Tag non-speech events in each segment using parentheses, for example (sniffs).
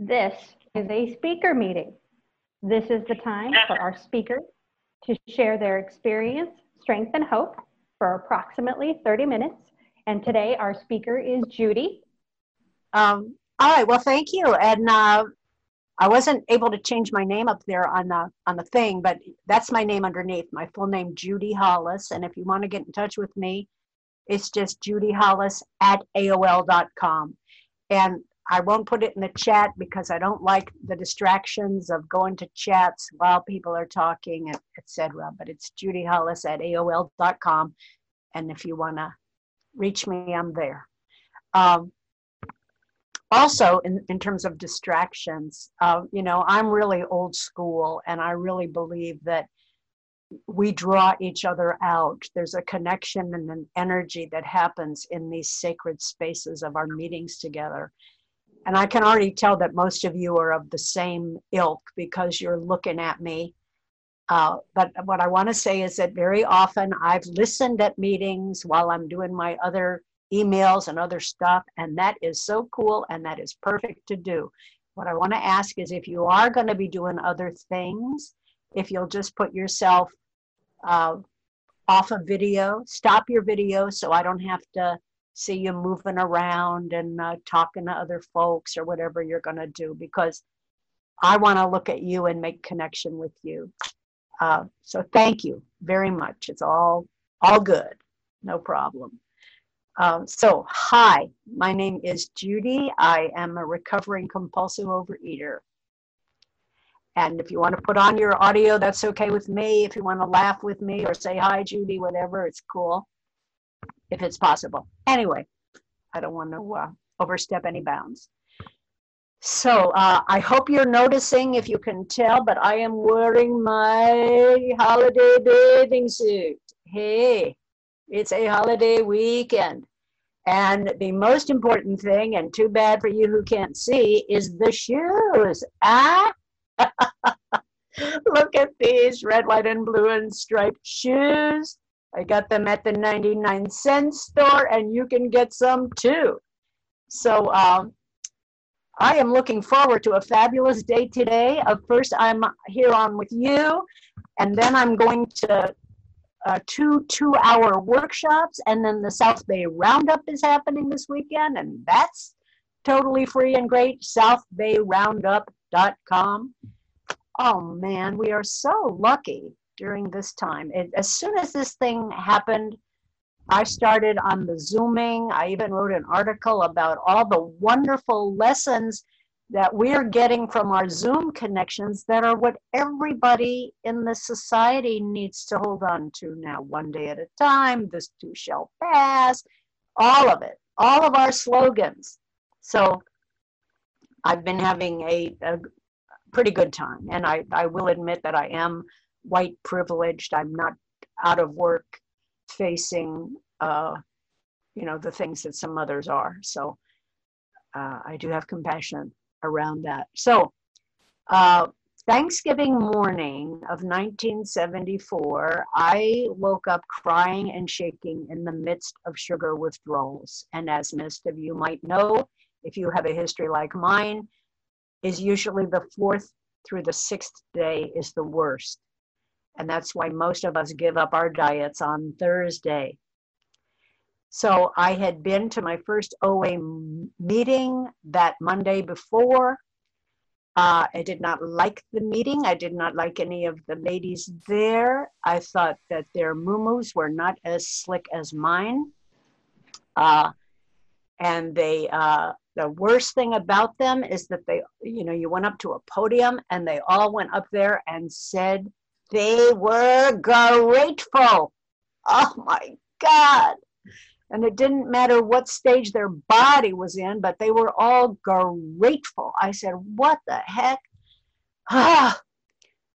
This is a speaker meeting. This is the time for our speakers to share their experience, strength, and hope for approximately 30 minutes. And today our speaker is Judi. Um, all right, well, thank you. And uh, I wasn't able to change my name up there on the on the thing, but that's my name underneath. My full name, Judi Hollis. And if you want to get in touch with me, it's just Judi Hollis at AOL.com. And I won't put it in the chat because I don't like the distractions of going to chats while people are talking, etc. But it's Judi Hollis at AOL.com. And if you want to reach me, I'm there. Um, also, in, in terms of distractions, uh, you know, I'm really old school and I really believe that we draw each other out. There's a connection and an energy that happens in these sacred spaces of our meetings together. And I can already tell that most of you are of the same ilk because you're looking at me. Uh, but what I want to say is that very often I've listened at meetings while I'm doing my other emails and other stuff, and that is so cool and that is perfect to do. What I want to ask is if you are going to be doing other things, if you'll just put yourself uh, off a video, stop your video so I don't have to see you moving around and uh, talking to other folks or whatever you're going to do because I want to look at you and make connection with you. Uh, so thank you very much. It's all all good, no problem. Um, so hi, my name is Judi. I am a recovering compulsive overeater. And if you want to put on your audio, that's okay with me. If you want to laugh with me or say hi, Judi, whatever, it's cool if it's possible. Anyway, I don't want to uh, overstep any bounds. So uh, I hope you're noticing, if you can tell, but I am wearing my holiday bathing suit. Hey, it's a holiday weekend. And the most important thing, and too bad for you who can't see, is the shoes. Ah! (laughs) Look at these red, white, and blue and striped shoes. I got them at the 99 cent store, and you can get some too. So um, I am looking forward to a fabulous day today. Uh, first, I'm here on with you, and then I'm going to uh, two two-hour workshops, and then the South Bay Roundup is happening this weekend, and that's totally free and great. SouthBayRoundup.com. Oh man, we are so lucky during this time. It, as soon as this thing happened, I started on the Zooming. I even wrote an article about all the wonderful lessons that we're getting from our Zoom connections that are what everybody in the society needs to hold on to now, one day at a time, this too shall pass, all of it, all of our slogans. So I've been having a, a pretty good time, and I, I will admit that I am white privileged. I'm not out of work facing, uh, you know, the things that some others are. So uh, I do have compassion around that. So uh, Thanksgiving morning of 1974, I woke up crying and shaking in the midst of sugar withdrawals. And as most of you might know, if you have a history like mine, is usually the fourth through the sixth day is the worst. And that's why most of us give up our diets on Thursday. So I had been to my first OA meeting that Monday before. Uh, I did not like the meeting. I did not like any of the ladies there. I thought that their muumuus were not as slick as mine. Uh, and they, uh, the worst thing about them is that they, you know, you went up to a podium and they all went up there and said they were grateful. Oh my God. And it didn't matter what stage their body was in, but they were all grateful. I said, What the heck? Ah. (sighs)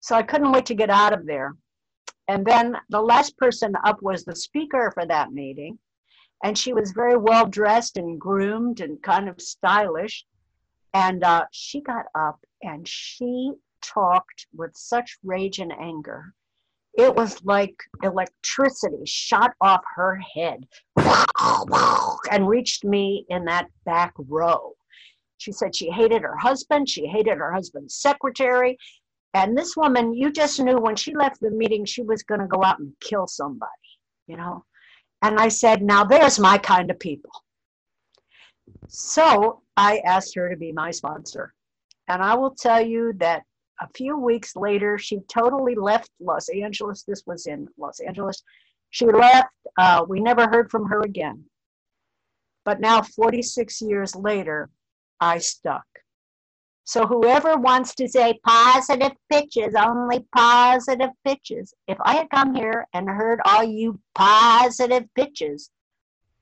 So I couldn't wait to get out of there. And then the last person up was the speaker for that meeting. And she was very well dressed and groomed and kind of stylish. And uh, she got up and she talked with such rage and anger. It was like electricity shot off her head and reached me in that back row. She said she hated her husband. She hated her husband's secretary. And this woman, you just knew when she left the meeting, she was going to go out and kill somebody, you know? And I said, now there's my kind of people. So I asked her to be my sponsor. And I will tell you that a few weeks later, she totally left Los Angeles. This was in Los Angeles. She left. Uh, we never heard from her again. But now, 46 years later, I stuck. So whoever wants to say positive pitches, only positive pitches. If I had come here and heard all you positive pitches,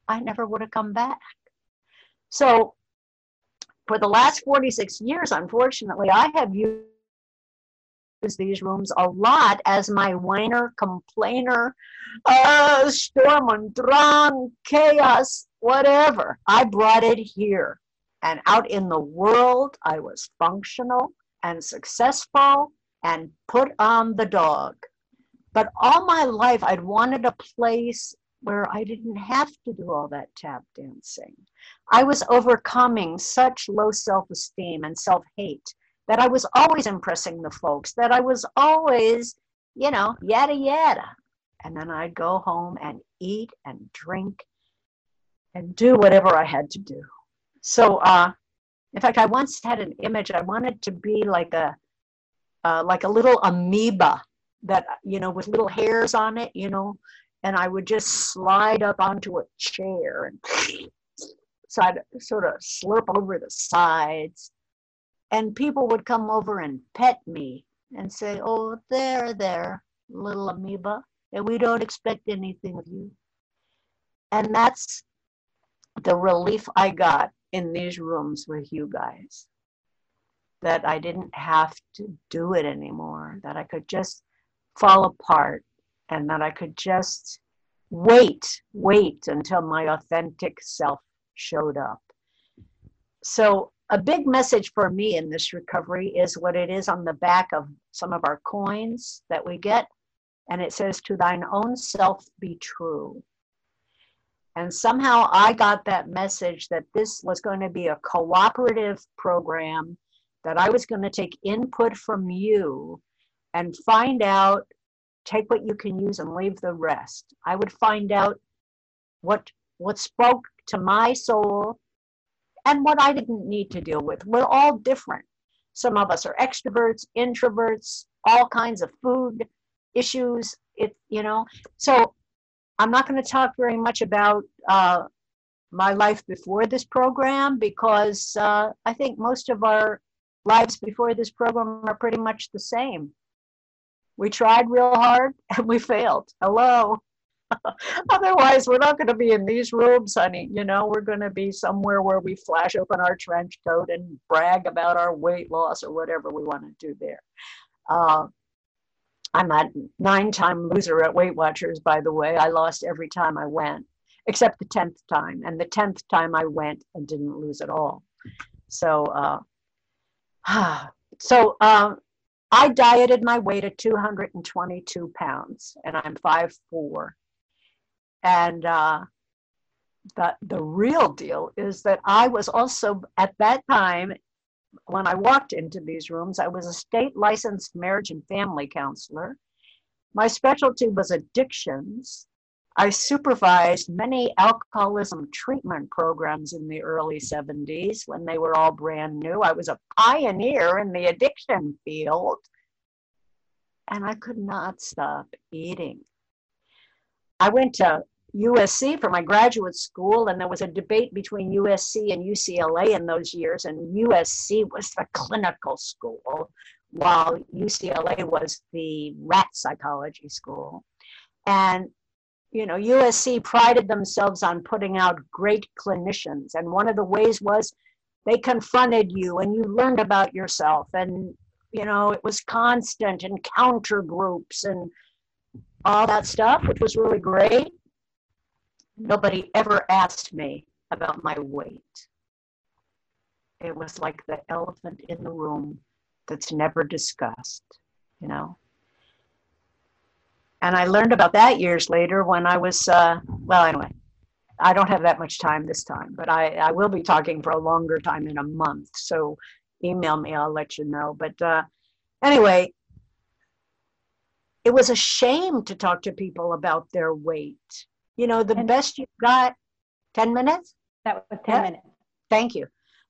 I never would have come back. So for the last 46 years, unfortunately, I have used these rooms a lot as my whiner, complainer, uh, storm and drang, chaos, whatever. I brought it here. And out in the world, I was functional and successful and put on the dog. But all my life, I'd wanted a place where I didn't have to do all that tap dancing. I was overcoming such low self esteem and self hate that I was always impressing the folks, that I was always, you know, yada yada. And then I'd go home and eat and drink and do whatever I had to do. So, uh, in fact, I once had an image. I wanted to be like a, uh, like a little amoeba that you know with little hairs on it, you know, and I would just slide up onto a chair and (sniffs) so I'd sort of slurp over the sides. And people would come over and pet me and say, Oh, there, there, little amoeba, and we don't expect anything of you. And that's the relief I got in these rooms with you guys. That I didn't have to do it anymore, that I could just fall apart and that I could just wait, wait until my authentic self showed up. So, a big message for me in this recovery is what it is on the back of some of our coins that we get. And it says, To thine own self be true. And somehow I got that message that this was going to be a cooperative program, that I was going to take input from you and find out take what you can use and leave the rest. I would find out what what spoke to my soul and what I didn't need to deal with. We're all different. Some of us are extroverts, introverts, all kinds of food issues. It you know. So I'm not going to talk very much about uh, my life before this program because uh, I think most of our lives before this program are pretty much the same. We tried real hard (laughs) and we failed. Hello. Otherwise, we're not going to be in these rooms, honey. You know, we're going to be somewhere where we flash open our trench coat and brag about our weight loss or whatever we want to do there. Uh, I'm a nine time loser at Weight Watchers, by the way. I lost every time I went, except the 10th time. And the 10th time I went and didn't lose at all. So, uh, (sighs) so, uh, I dieted my way to 222 pounds, and I'm 5'4. And uh, the, the real deal is that I was also, at that time, when I walked into these rooms, I was a state licensed marriage and family counselor. My specialty was addictions. I supervised many alcoholism treatment programs in the early 70s when they were all brand new. I was a pioneer in the addiction field, and I could not stop eating. I went to USC for my graduate school, and there was a debate between USC and UCLA in those years, and USC was the clinical school, while UCLA was the rat psychology school. And you know, USC prided themselves on putting out great clinicians. And one of the ways was they confronted you and you learned about yourself. And, you know, it was constant encounter groups and all that stuff, which was really great. Nobody ever asked me about my weight. It was like the elephant in the room that's never discussed, you know. And I learned about that years later when I was, uh, well, anyway, I don't have that much time this time, but I, I will be talking for a longer time in a month. So email me, I'll let you know. But uh, anyway, it was a shame to talk to people about their weight. You know, the And- best you got, 10 minutes? That was 10 Yeah. minutes. Thank you.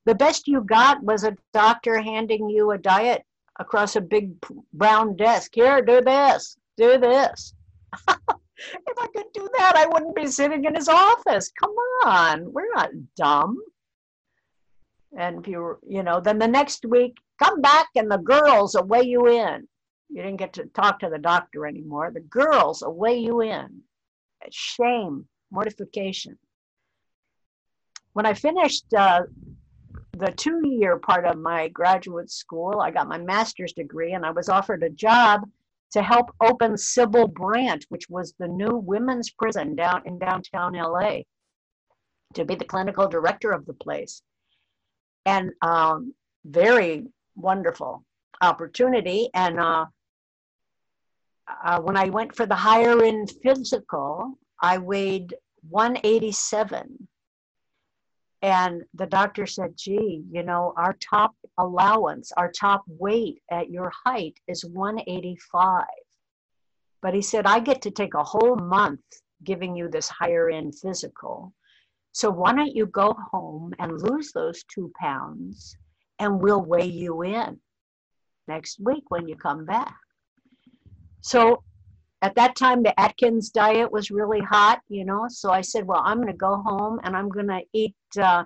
The best you got was a doctor handing you a diet across a big brown desk. Here, do this, do this. (laughs) if I could do that, I wouldn't be sitting in his office. Come on, we're not dumb. And if you, you know, then the next week, come back and the girls will weigh you in. You didn't get to talk to the doctor anymore. The girls will weigh you in. Shame, mortification. When I finished uh, the two year part of my graduate school, I got my master's degree and I was offered a job to help open Sybil Brand, which was the new women's prison down in downtown LA, to be the clinical director of the place. And um, very wonderful opportunity. And uh, uh, when I went for the higher end physical, I weighed 187. And the doctor said, gee, you know, our top allowance, our top weight at your height is 185. But he said, I get to take a whole month giving you this higher end physical. So why don't you go home and lose those two pounds and we'll weigh you in next week when you come back. So at that time, the Atkins diet was really hot, you know. So I said, well, I'm going to go home and I'm going to eat uh,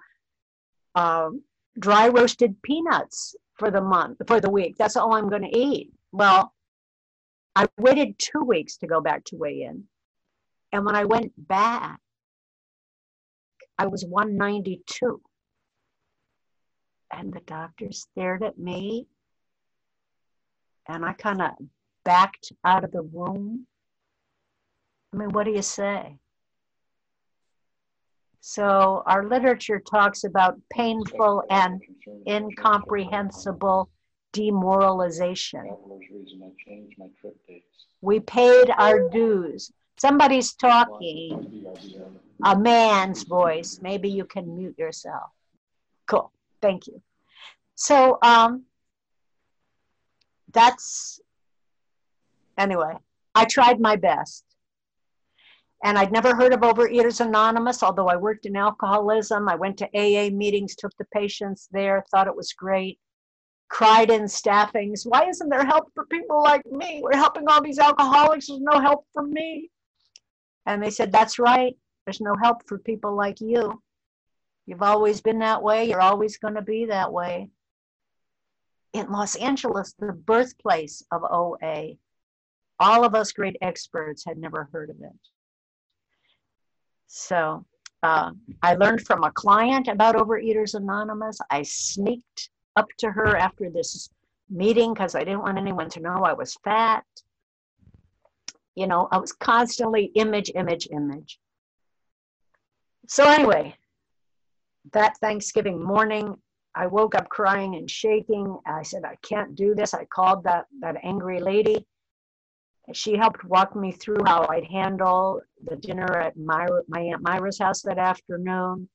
uh, dry roasted peanuts for the month, for the week. That's all I'm going to eat. Well, I waited two weeks to go back to weigh in. And when I went back, I was 192. And the doctor stared at me and I kind of backed out of the room. I mean, what do you say? So, our literature talks about painful and incomprehensible demoralization. We paid our dues. Somebody's talking, a man's voice. Maybe you can mute yourself. Cool. Thank you. So, um, that's anyway, I tried my best. And I'd never heard of Overeaters Anonymous, although I worked in alcoholism. I went to AA meetings, took the patients there, thought it was great, cried in staffings. Why isn't there help for people like me? We're helping all these alcoholics, there's no help for me. And they said, That's right, there's no help for people like you. You've always been that way, you're always going to be that way. In Los Angeles, the birthplace of OA, all of us great experts had never heard of it. So uh, I learned from a client about Overeaters Anonymous. I sneaked up to her after this meeting because I didn't want anyone to know I was fat. You know, I was constantly image, image, image. So, anyway, that Thanksgiving morning, I woke up crying and shaking. I said, I can't do this. I called that, that angry lady. She helped walk me through how I'd handle the dinner at Myra, my Aunt Myra's house that afternoon.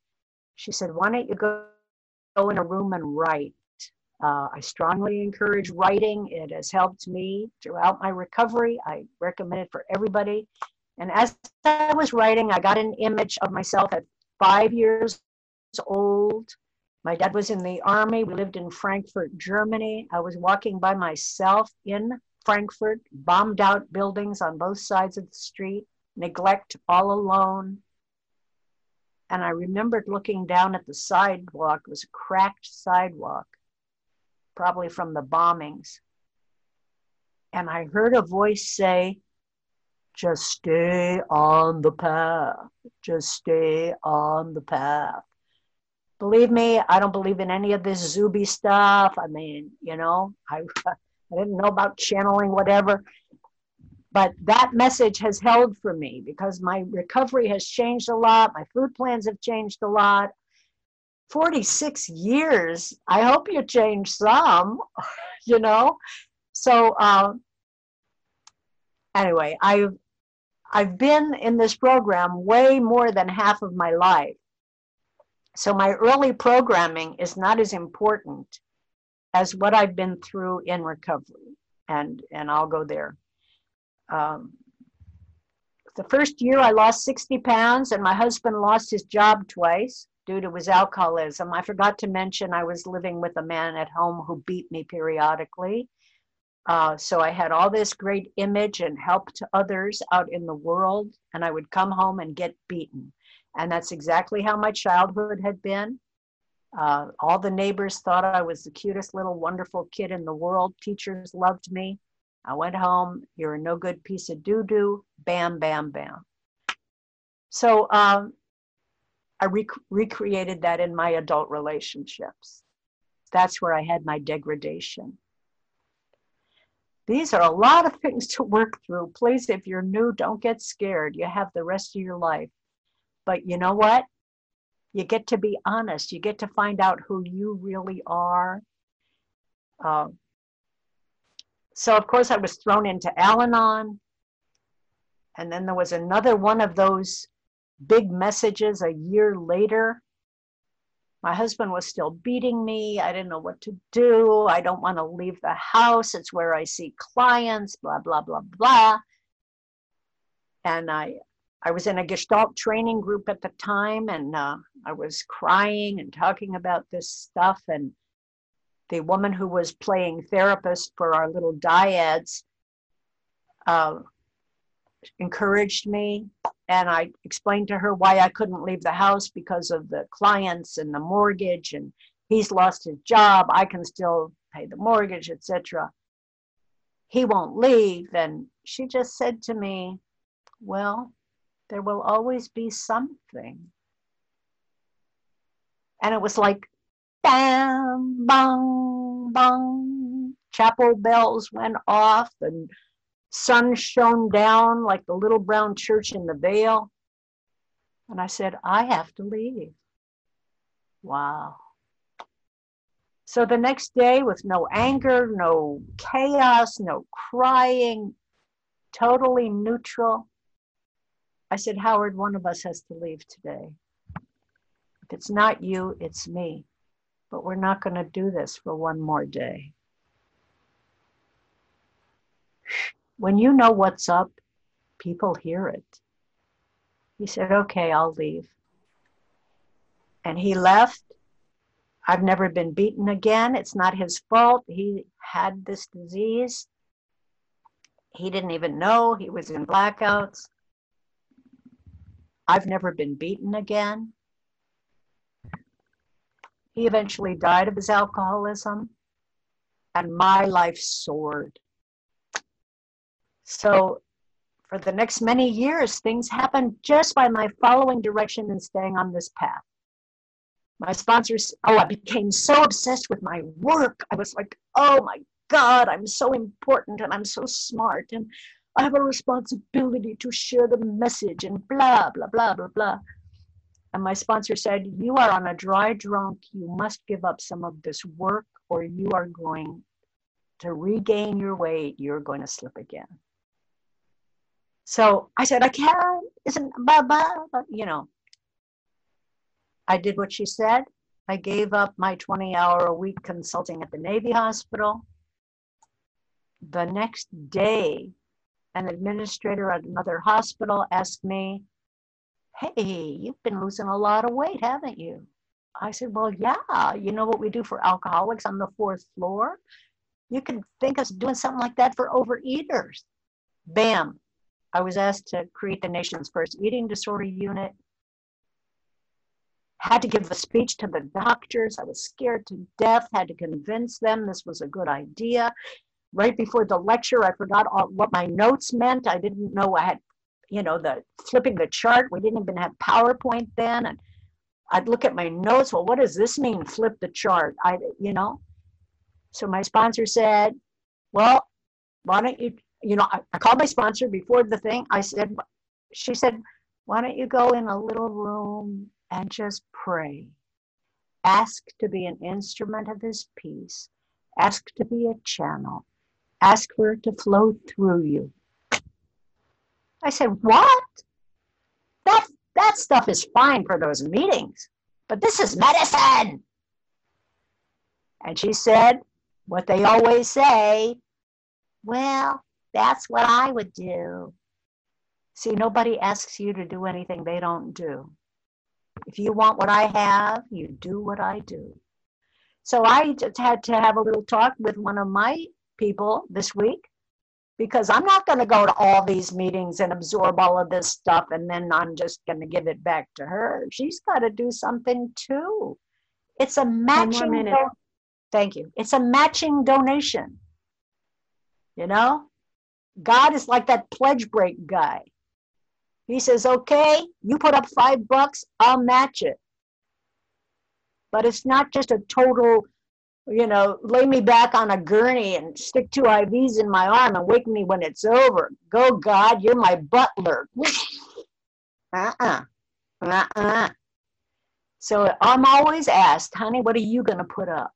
She said, Why don't you go, go in a room and write? Uh, I strongly encourage writing. It has helped me throughout my recovery. I recommend it for everybody. And as I was writing, I got an image of myself at five years old. My dad was in the army. We lived in Frankfurt, Germany. I was walking by myself in Frankfurt, bombed out buildings on both sides of the street, neglect all alone. And I remembered looking down at the sidewalk. It was a cracked sidewalk, probably from the bombings. And I heard a voice say, just stay on the path. Just stay on the path. Believe me, I don't believe in any of this Zuby stuff. I mean, you know, I, I didn't know about channeling, whatever. But that message has held for me because my recovery has changed a lot. My food plans have changed a lot. 46 years. I hope you changed some, (laughs) you know. So, uh, anyway, I've, I've been in this program way more than half of my life. So my early programming is not as important as what I've been through in recovery. And, and I'll go there. Um, the first year I lost 60 pounds and my husband lost his job twice due to his alcoholism. I forgot to mention I was living with a man at home who beat me periodically. Uh, so I had all this great image and help to others out in the world, and I would come home and get beaten. And that's exactly how my childhood had been. Uh, all the neighbors thought I was the cutest little wonderful kid in the world. Teachers loved me. I went home, you're a no good piece of doo doo, bam, bam, bam. So um, I rec- recreated that in my adult relationships. That's where I had my degradation. These are a lot of things to work through. Please, if you're new, don't get scared. You have the rest of your life. But you know what? You get to be honest. You get to find out who you really are. Uh, so, of course, I was thrown into Al Anon. And then there was another one of those big messages a year later. My husband was still beating me. I didn't know what to do. I don't want to leave the house. It's where I see clients, blah, blah, blah, blah. And I, I was in a Gestalt training group at the time, and uh, I was crying and talking about this stuff. And the woman who was playing therapist for our little dyads uh, encouraged me and I explained to her why I couldn't leave the house because of the clients and the mortgage and he's lost his job I can still pay the mortgage etc he won't leave and she just said to me well there will always be something and it was like bam bang bang chapel bells went off and sun shone down like the little brown church in the vale. And I said, I have to leave. Wow. So the next day, with no anger, no chaos, no crying, totally neutral, I said, Howard, one of us has to leave today. If it's not you, it's me. But we're not going to do this for one more day. when you know what's up, people hear it. He said, Okay, I'll leave. And he left. I've never been beaten again. It's not his fault. He had this disease. He didn't even know he was in blackouts. I've never been beaten again. He eventually died of his alcoholism, and my life soared. So for the next many years, things happened just by my following direction and staying on this path. My sponsors, oh, I became so obsessed with my work. I was like, oh my God, I'm so important and I'm so smart and I have a responsibility to share the message and blah, blah, blah, blah, blah. And my sponsor said, You are on a dry drunk. You must give up some of this work or you are going to regain your weight. You're going to slip again. So I said, I can't, isn't blah, blah, blah, you know. I did what she said. I gave up my 20 hour a week consulting at the Navy Hospital. The next day, an administrator at another hospital asked me, Hey, you've been losing a lot of weight, haven't you? I said, Well, yeah. You know what we do for alcoholics on the fourth floor? You can think of doing something like that for overeaters. Bam, I was asked to create the nation's first eating disorder unit. Had to give a speech to the doctors. I was scared to death, had to convince them this was a good idea. Right before the lecture, I forgot all, what my notes meant. I didn't know I had, you know, the flipping the chart. We didn't even have PowerPoint then. And I'd look at my notes. Well, what does this mean? Flip the chart. I, you know. So my sponsor said, "Well, why don't you you know, I, I, called my sponsor before the thing. I said, she said, why don't you go in a little room and just pray? Ask to be an instrument of his peace. Ask to be a channel. Ask for it to flow through you. I said, What? That, that stuff is fine for those meetings, but this is medicine. And she said, What they always say, well, that's what I would do. See, nobody asks you to do anything they don't do. If you want what I have, you do what I do. So I just had to have a little talk with one of my people this week because I'm not going to go to all these meetings and absorb all of this stuff and then I'm just going to give it back to her. She's got to do something too. It's a matching. Do- Thank you. It's a matching donation. You know, God is like that pledge break guy. He says, okay, you put up five bucks, I'll match it. But it's not just a total, you know, lay me back on a gurney and stick two IVs in my arm and wake me when it's over. Go, God, you're my butler. uh (laughs) uh-uh. uh. So I'm always asked, honey, what are you going to put up?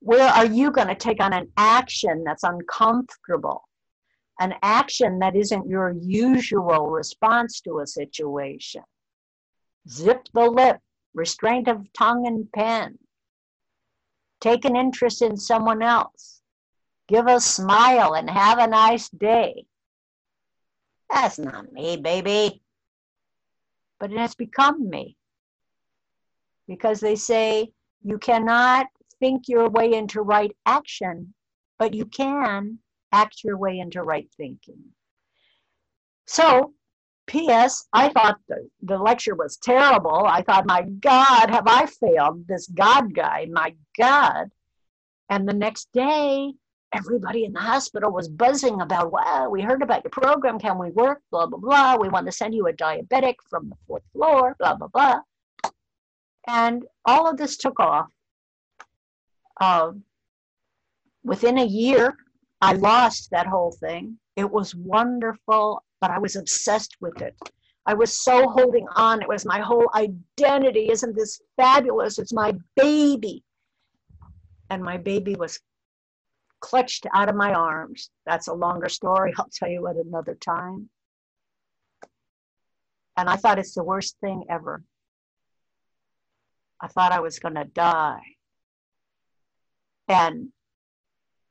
Where are you going to take on an action that's uncomfortable? An action that isn't your usual response to a situation. Zip the lip, restraint of tongue and pen. Take an interest in someone else. Give a smile and have a nice day. That's not me, baby. But it has become me. Because they say you cannot think your way into right action, but you can act your way into right thinking. So, P.S., I thought the, the lecture was terrible. I thought, my God, have I failed this God guy? My God. And the next day, everybody in the hospital was buzzing about, wow, we heard about your program. Can we work? Blah, blah, blah. We want to send you a diabetic from the fourth floor, blah, blah, blah. And all of this took off uh, within a year, I lost that whole thing. It was wonderful, but I was obsessed with it. I was so holding on. It was my whole identity. Isn't this fabulous? It's my baby. And my baby was clutched out of my arms. That's a longer story. I'll tell you at another time. And I thought it's the worst thing ever. I thought I was going to die. And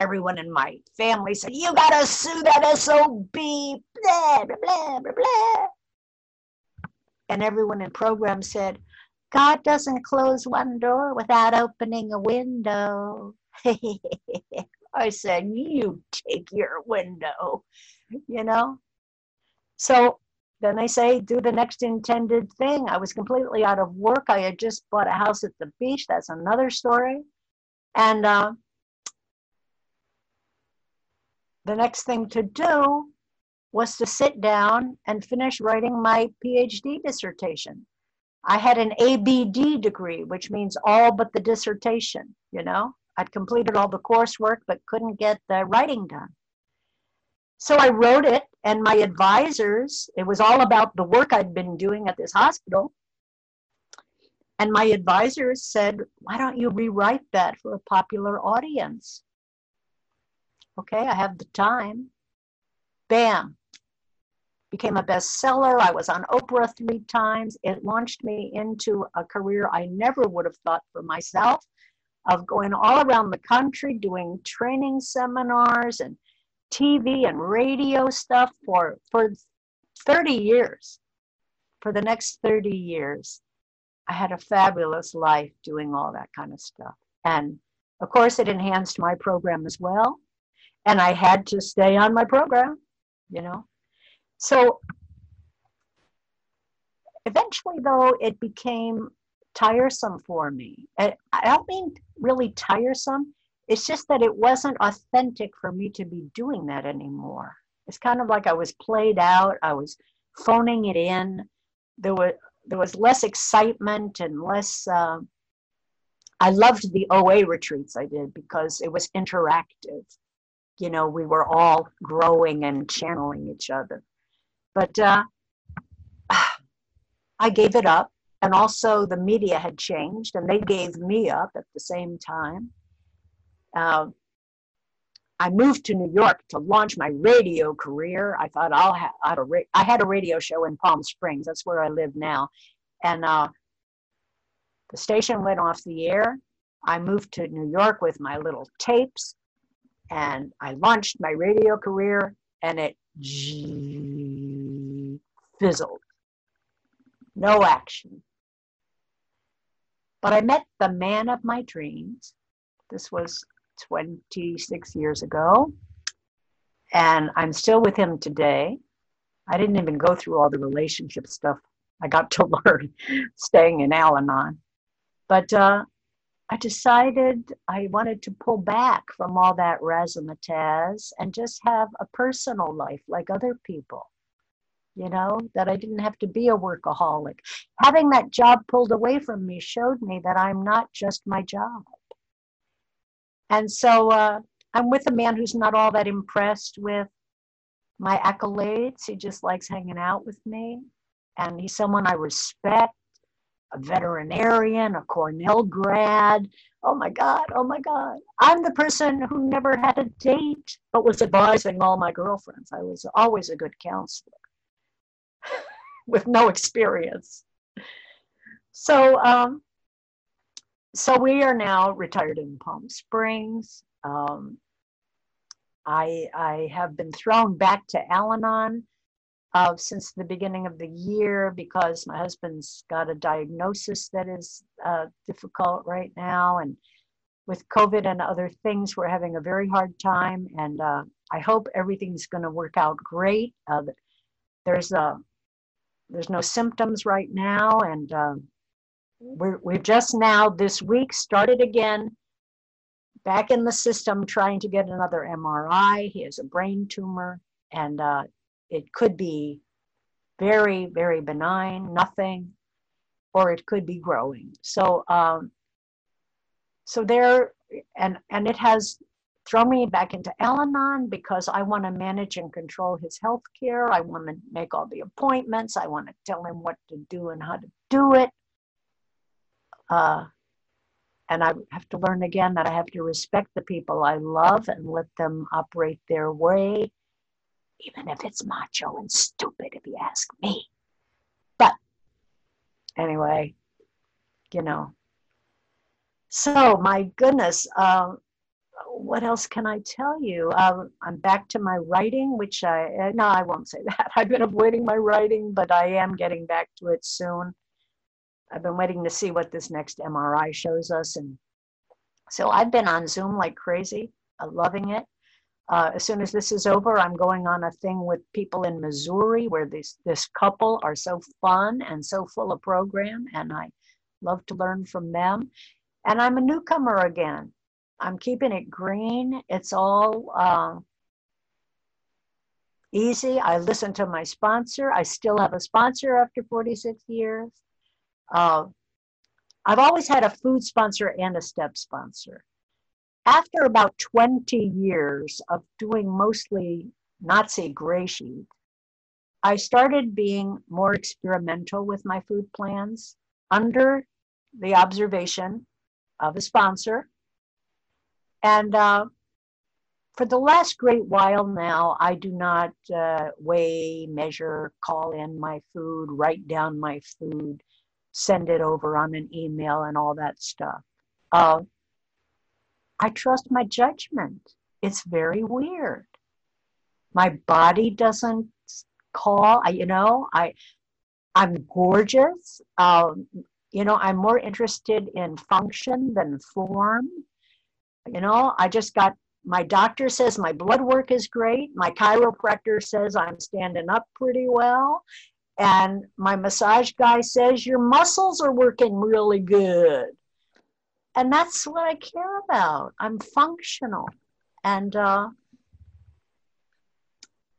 everyone in my family said, You gotta sue that SOB, blah, blah, blah, blah, blah. And everyone in program said, God doesn't close one door without opening a window. (laughs) I said, You take your window, you know? So then they say, Do the next intended thing. I was completely out of work. I had just bought a house at the beach. That's another story. And uh, the next thing to do was to sit down and finish writing my PhD dissertation. I had an ABD degree, which means all but the dissertation, you know. I'd completed all the coursework but couldn't get the writing done. So I wrote it, and my advisors, it was all about the work I'd been doing at this hospital. And my advisors said, why don't you rewrite that for a popular audience? Okay, I have the time. Bam. Became a bestseller. I was on Oprah three times. It launched me into a career I never would have thought for myself of going all around the country doing training seminars and TV and radio stuff for, for 30 years. For the next 30 years. I had a fabulous life doing all that kind of stuff. And of course, it enhanced my program as well. And I had to stay on my program, you know. So eventually, though, it became tiresome for me. I don't mean really tiresome. It's just that it wasn't authentic for me to be doing that anymore. It's kind of like I was played out. I was phoning it in. There was there was less excitement and less. Uh, I loved the OA retreats I did because it was interactive. You know, we were all growing and channeling each other. But uh, (sighs) I gave it up. And also, the media had changed and they gave me up at the same time. Uh, I moved to New York to launch my radio career. I thought I'll have, I, a ra- I had a radio show in Palm Springs. That's where I live now. And uh, the station went off the air. I moved to New York with my little tapes and I launched my radio career and it fizzled. No action. But I met the man of my dreams. This was 26 years ago. And I'm still with him today. I didn't even go through all the relationship stuff I got to (laughs) learn staying in Al Anon. But uh, I decided I wanted to pull back from all that razzmatazz and just have a personal life like other people. You know, that I didn't have to be a workaholic. Having that job pulled away from me showed me that I'm not just my job. And so uh, I'm with a man who's not all that impressed with my accolades. He just likes hanging out with me. And he's someone I respect a veterinarian, a Cornell grad. Oh my God, oh my God. I'm the person who never had a date, but was advising all my girlfriends. I was always a good counselor (laughs) with no experience. So, um, so we are now retired in Palm Springs. Um, I, I have been thrown back to Al Anon uh, since the beginning of the year because my husband's got a diagnosis that is uh, difficult right now. And with COVID and other things, we're having a very hard time. And uh, I hope everything's going to work out great. Uh, there's a uh, there's no symptoms right now, and um, we're we've just now this week started again back in the system trying to get another MRI. He has a brain tumor, and uh, it could be very, very benign, nothing, or it could be growing. So, um, so there, and and it has thrown me back into Al-Anon because I want to manage and control his health care. I want to make all the appointments. I want to tell him what to do and how to do it. Uh, and I have to learn again that I have to respect the people I love and let them operate their way even if it's macho and stupid, if you ask me. But anyway, you know. So, my goodness, uh, what else can I tell you? Uh, I'm back to my writing, which I, uh, no, I won't say (laughs) that. I've been avoiding my writing, but I am getting back to it soon. I've been waiting to see what this next MRI shows us. And so I've been on Zoom like crazy, I'm loving it. Uh, as soon as this is over, I'm going on a thing with people in Missouri where this, this couple are so fun and so full of program, and I love to learn from them. And I'm a newcomer again. I'm keeping it green. It's all uh, easy. I listen to my sponsor. I still have a sponsor after 46 years. Uh, I've always had a food sponsor and a step sponsor after about 20 years of doing mostly Nazi gray sheet, I started being more experimental with my food plans under the observation of a sponsor. And uh, for the last great while now, I do not uh, weigh, measure, call in my food, write down my food, send it over on an email, and all that stuff. Uh, I trust my judgment. It's very weird. My body doesn't call. I, you know, I, I'm gorgeous. Um, you know, I'm more interested in function than form. You know, I just got my doctor says my blood work is great. My chiropractor says I'm standing up pretty well. And my massage guy says your muscles are working really good and that's what I care about. I'm functional and uh,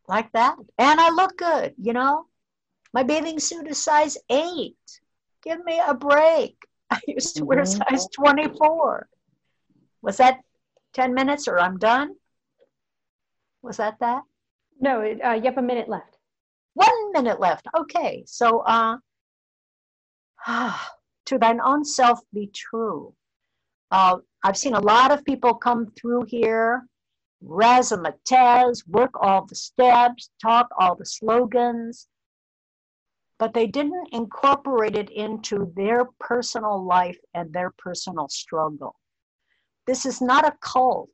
like that. And I look good, you know. My bathing suit is size eight. Give me a break. (laughs) I used to wear mm-hmm. size 24. Was that 10 minutes or I'm done? Was that that? No, uh, you have a minute left. One minute left. Okay. So, uh, (sighs) to thine own self be true. Uh, I've seen a lot of people come through here razzmatazz, work all the steps, talk all the slogans, but they didn't incorporate it into their personal life and their personal struggle. This is not a cult,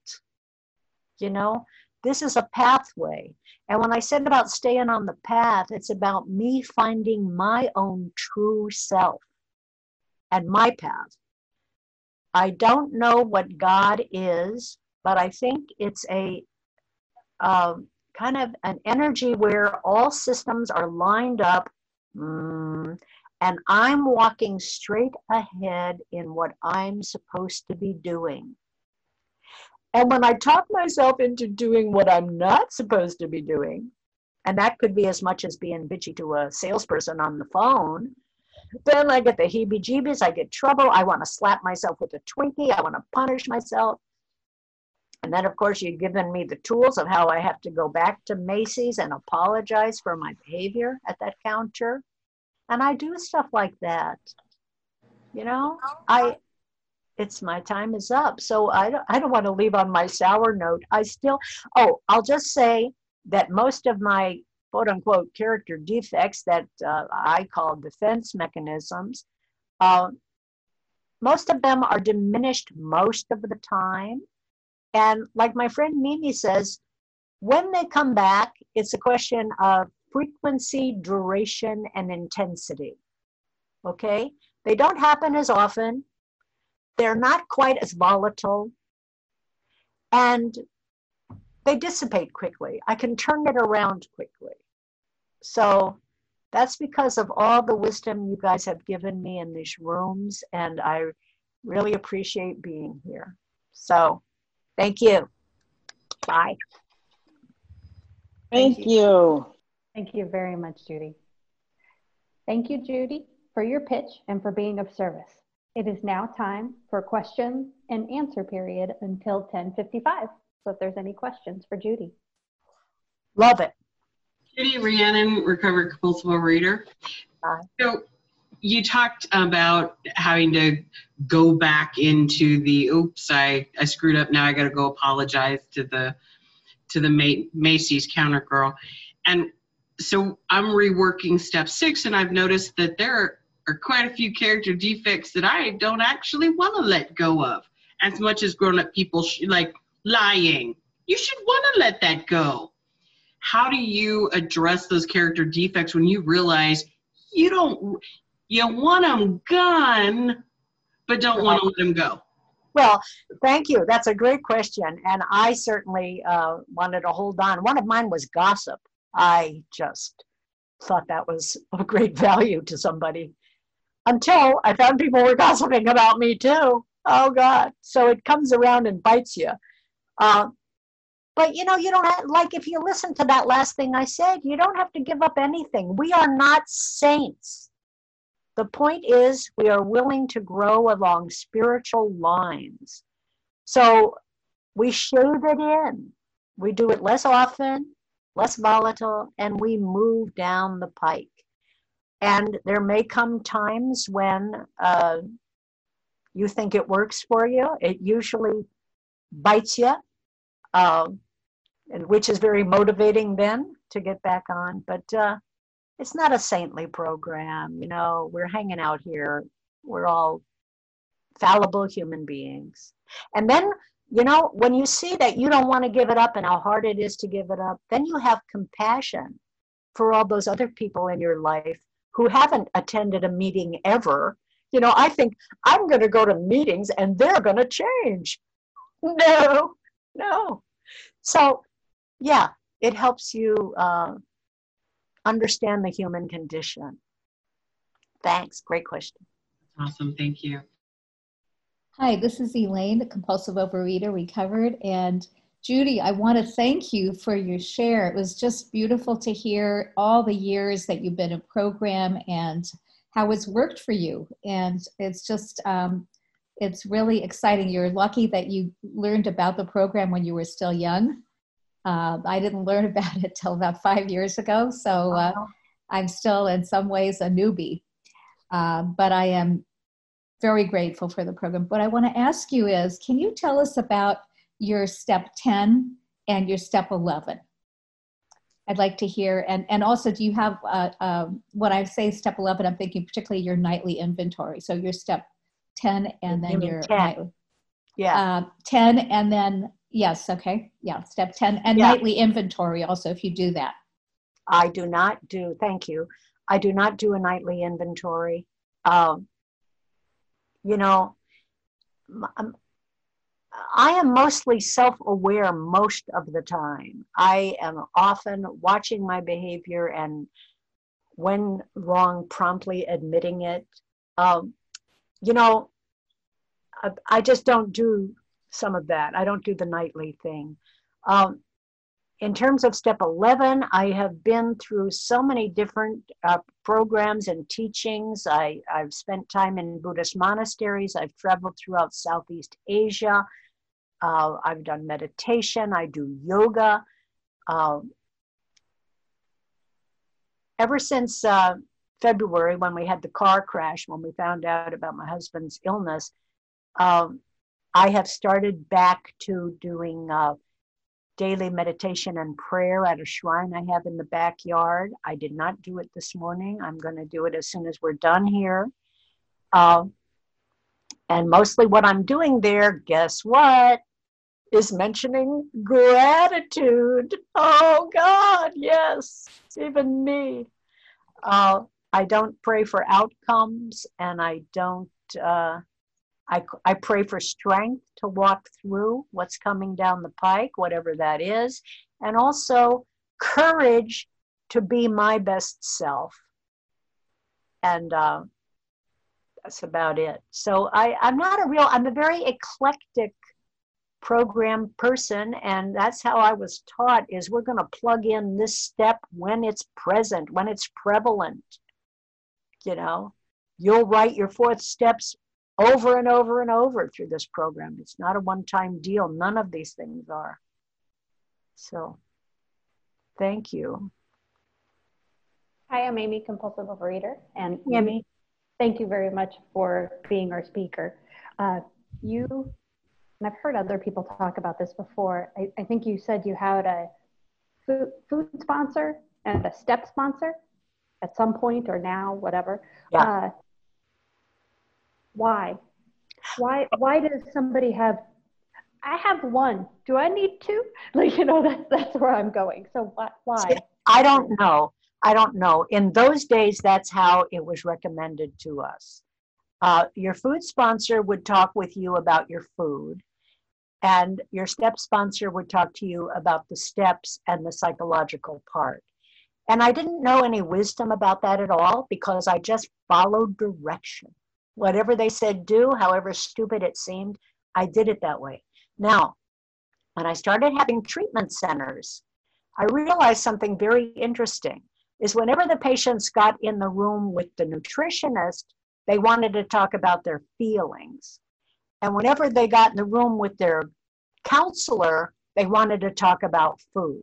you know, this is a pathway. And when I said about staying on the path, it's about me finding my own true self and my path. I don't know what God is, but I think it's a um, kind of an energy where all systems are lined up mm, and I'm walking straight ahead in what I'm supposed to be doing. And when I talk myself into doing what I'm not supposed to be doing, and that could be as much as being bitchy to a salesperson on the phone, then I get the heebie jeebies, I get trouble, I want to slap myself with a Twinkie, I want to punish myself. And then, of course, you've given me the tools of how I have to go back to Macy's and apologize for my behavior at that counter. And I do stuff like that. You know, I, it's my time is up. So I don't, I don't want to leave on my sour note. I still, oh, I'll just say that most of my quote unquote character defects that uh, I call defense mechanisms, uh, most of them are diminished most of the time. And like my friend Mimi says, when they come back, it's a question of frequency, duration, and intensity. Okay? They don't happen as often. They're not quite as volatile. And they dissipate quickly. I can turn it around quickly. So that's because of all the wisdom you guys have given me in these rooms, and I really appreciate being here. So thank you. Bye. Thank, Thank you. you. Thank you very much, Judi. Thank you, Judi, for your pitch and for being of service. It is now time for question and answer period until 1055. So if there's any questions for Judi. Love it. Judy Rhiannon, recovered compulsive overeater. Hi. So you talked about having to go back into the oops, I, I screwed up. Now I got to go apologize to the to the Macy's counter girl. And so I'm reworking step six, and I've noticed that there are quite a few character defects that I don't actually want to let go of. As much as grown up people sh- like lying, you should want to let that go. How do you address those character defects when you realize you don't you want them gone but don't want to let them go? Well thank you. That's a great question and i certainly uh, wanted to hold on. One of mine was gossip. I just thought that was of great value to somebody until i found people were gossiping about me too. Oh god. So it comes around and bites you uh, but you know, you don't have, like if you listen to that last thing I said, you don't have to give up anything. We are not saints. The point is, we are willing to grow along spiritual lines. So we shave it in. We do it less often, less volatile, and we move down the pike. And there may come times when uh, you think it works for you. It usually bites you. Um, and which is very motivating then to get back on. But uh, it's not a saintly program. You know, we're hanging out here. We're all fallible human beings. And then, you know, when you see that you don't want to give it up and how hard it is to give it up, then you have compassion for all those other people in your life who haven't attended a meeting ever. You know, I think I'm going to go to meetings and they're going to change. (laughs) No, no. So yeah, it helps you uh, understand the human condition. Thanks. Great question. Awesome. Thank you. Hi, this is Elaine, the compulsive overeater recovered. And Judi, I want to thank you for your share. It was just beautiful to hear all the years that you've been in program and how it's worked for you. And it's just, um, it's really exciting. You're lucky that you learned about the program when you were still young uh, I didn't learn (laughs) about it till about five years ago, so uh, uh-huh. I'm still in some ways a newbie. Uh, but I am very grateful for the program. What I want to ask you is can you tell us about your step 10 and your step 11. I'd like to hear, and, and also do you have, uh, um, when I say step 11, I'm thinking particularly your nightly inventory. So your step 10 and then your 10. nightly. Yeah. Uh, 10 and then, yes, okay. Yeah, step 10 and Yeah. nightly inventory also, if you do that. I do not do, thank you. I do not do a nightly inventory. Um, you know, m- um, I am mostly self aware most of the time. I am often watching my behavior and, when wrong, promptly admitting it. Um, you know, I, I just don't do some of that. I don't do the nightly thing. Um, in terms of step 11 i have been through so many different uh, programs and teachings. I, i've spent time in buddhist monasteries. I've traveled throughout southeast asia. Uh, i've done meditation. I do yoga. Um, ever since uh, february when we had the car crash when we found out about my husband's illness um, i have started back to doing uh, daily meditation and prayer at a shrine I have in the backyard. I did not do it this morning. I'm going to do it as soon as we're done here. Um, and mostly what I'm doing there, guess what? Is mentioning gratitude. Oh God, yes, even me. Uh, I don't pray for outcomes and I don't. Uh, I, I pray for strength to walk through what's coming down the pike, whatever that is, and also courage to be my best self. And uh, that's about it. So I, I'm not a real, I'm a very eclectic program person and that's how i was taught is we're going to plug in this step when it's present when it's prevalent you know you'll write your fourth steps over and over and over through this program. It's not a one time deal. None of these things are. So, thank you. Hi, I'm Amy, compulsive overeater, and Amy. thank you very much for being our speaker. Uh, you, and I've heard other people talk about this before. I, I think you said you had a food, food sponsor and a step sponsor at some point or now, whatever. Yeah. Uh, why? Why? Why does somebody have? I have one. Do I need two? (laughs) Like you know, that's that's where I'm going. So why? why? I don't know. I don't know. In those days, that's how it was recommended to us. Uh, your food sponsor would talk with you about your food, and your step sponsor would talk to you about the steps and the psychological part. And I didn't know any wisdom about that at all because I just followed direction. Whatever they said do, however stupid it seemed, I did it that way. Now, when I started having treatment centers, I realized something very interesting is whenever the patients got in the room with the nutritionist, they wanted to talk about their feelings. And whenever they got in the room with their counselor, they wanted to talk about food.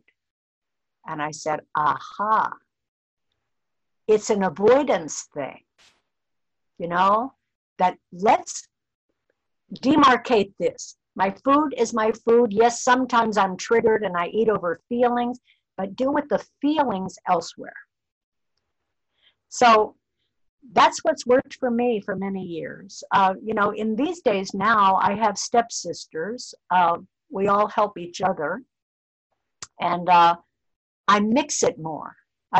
And I said, aha, it's an avoidance thing. You know, that let's demarcate this. My food is my food. Yes, sometimes I'm triggered and I eat over feelings, but deal with the feelings elsewhere. So that's what's worked for me for many years. Uh, you know, in these days now, I have stepsisters. Uh, we all help each other. And uh, I mix it more.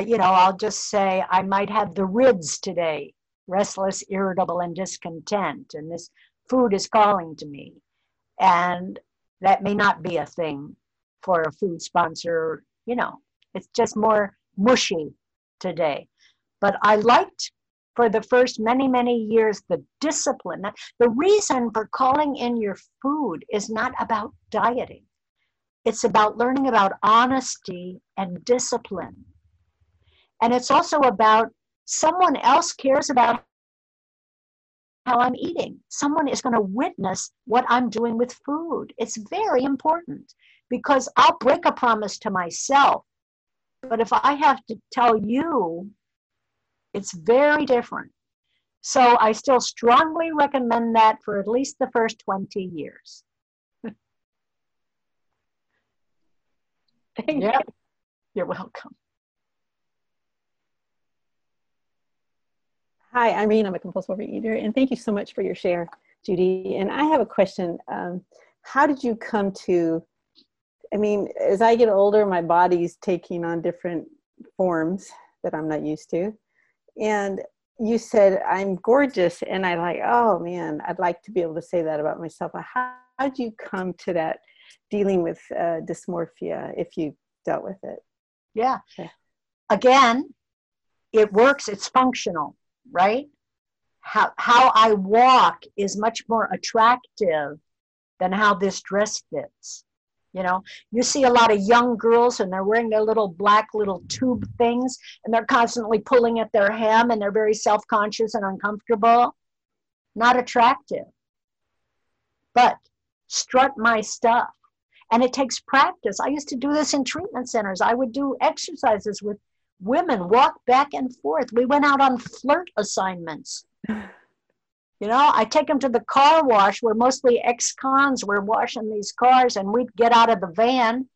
you know, I'll just say I might have the rids today restless, irritable, and discontent. And this food is calling to me. And that may not be a thing for a food sponsor. You know, it's just more mushy today. But I liked for the first many, many years the discipline. The reason for calling in your food is not about dieting, it's about learning about honesty and discipline. And it's also about someone else cares about how I'm eating. Someone is going to witness what I'm doing with food. It's very important because I'll break a promise to myself. But if I have to tell you, it's very different. So I still strongly recommend that for at least the first 20 years. Thank yeah. you. You're welcome. Hi, I'm Irene. I'm a compulsive overeater, and thank you so much for your share, Judi. And I have a question. Um, how did you come to? I mean, as I get older, my body's taking on different forms that I'm not used to, and you said I'm gorgeous, and I like, oh man, I'd like to be able to say that about myself. How, how did you come to that dealing with uh, dysmorphia if you dealt with it? Yeah. Okay. Again, it works. It's functional right? How, how I walk is much more attractive than how this dress fits. You know, you see a lot of young girls and they're wearing their little black little tube things and they're constantly pulling at their hem and they're very self conscious and uncomfortable. Not attractive. But strut my stuff. And it takes practice. I used to do this in treatment centers. I would do exercises with women walk back and forth. We went out on flirt assignments. (sighs) You know, I take them to the car wash where mostly ex cons were washing these cars, and we'd get out of the van.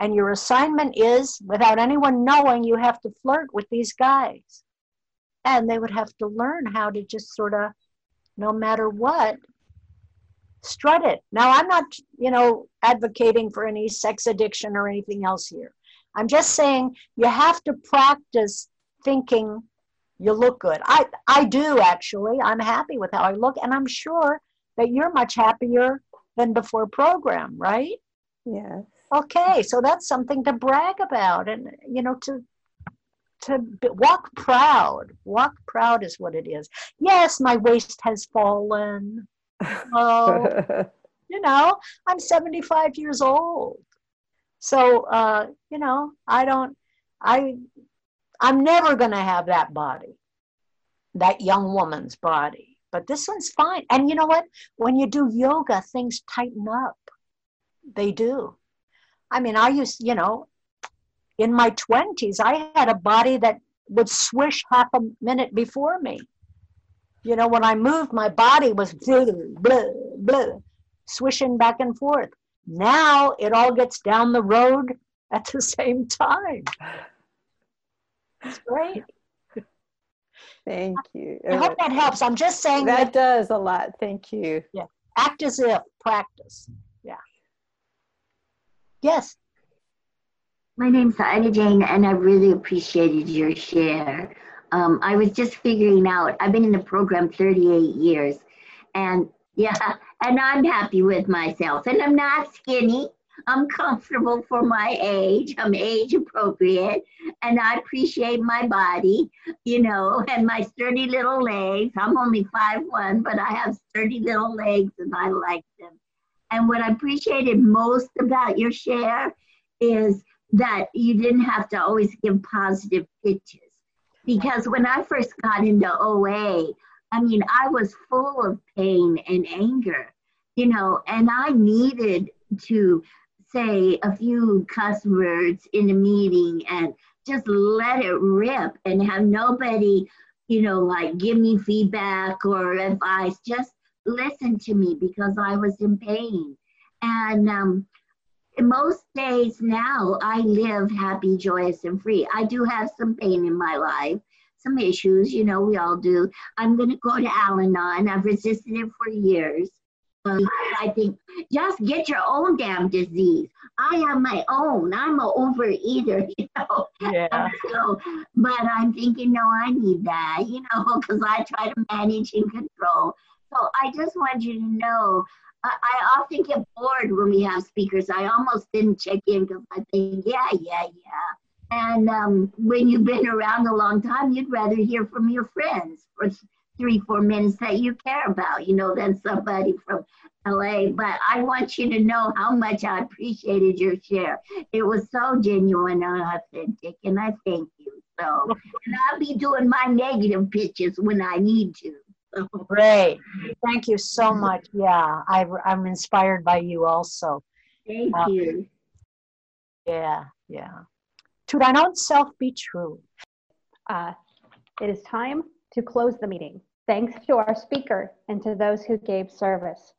And your assignment is, without anyone knowing, you have to flirt with these guys. And they would have to learn how to just sort of, no matter what, strut it. Now, I'm not, you know, advocating for any sex addiction or anything else here. I'm just saying you have to practice thinking you look good. I, I do actually. I'm happy with how I look, and I'm sure that you're much happier than before program, right? Yes. Okay, so that's something to brag about, and you know to to walk proud. Walk proud is what it is. Yes, my waist has fallen. Oh, (laughs) you know, I'm 75 years old. So, uh, you know, I don't, I, I'm never going to have that body, that young woman's body. But this one's fine. And you know what? When you do yoga, things tighten up. They do. I mean, I used, you know, in my 20s, I had a body that would swish half a minute before me. You know, when I moved, my body was blah, blah, blah, swishing back and forth. Now it all gets down the road at the (laughs) same time. It's great. Thank you. I hope that helps. I'm just saying that, that does a lot. Thank you. Yeah. Act as if, practice. Yeah. Yes. My name's Ida Jane, and I really appreciated your share. Um, I was just figuring out, I've been in the program 38 years, and yeah, and I'm happy with myself. And I'm not skinny. I'm comfortable for my age. I'm age appropriate. And I appreciate my body, you know, and my sturdy little legs. I'm only five one, but I have sturdy little legs and I like them. And what I appreciated most about your share is that you didn't have to always give positive pitches. Because when I first got into OA, I mean, I was full of pain and anger, you know, and I needed to say a few cuss words in a meeting and just let it rip and have nobody, you know, like give me feedback or advice. Just listen to me because I was in pain. And um, most days now, I live happy, joyous, and free. I do have some pain in my life some issues, you know, we all do. I'm going to go to Al Anon. I've resisted it for years. Um, I think just get your own damn disease. I have my own. I'm an overeater, (laughs) you know. Yeah. (laughs) So, but I'm thinking, no, I need that, you know, (laughs) because I try to manage and control. So I just want you to know I, often get bored when we have speakers. I almost didn't check in because I think, yeah, yeah, yeah. And um, when you've been around a long time, you'd rather hear from your friends for three, four minutes that you care about, you know, than somebody from LA. But I want you to know how much I appreciated your share. It was so genuine and authentic, and I thank you. So, and I'll be doing my negative pitches when I need to. Great. Thank you so much. Yeah, I, I'm inspired by you also. Thank uh, you. Yeah, yeah to thine own self be true. Uh, it is time to close the meeting. Thanks to our speaker and to those who gave service.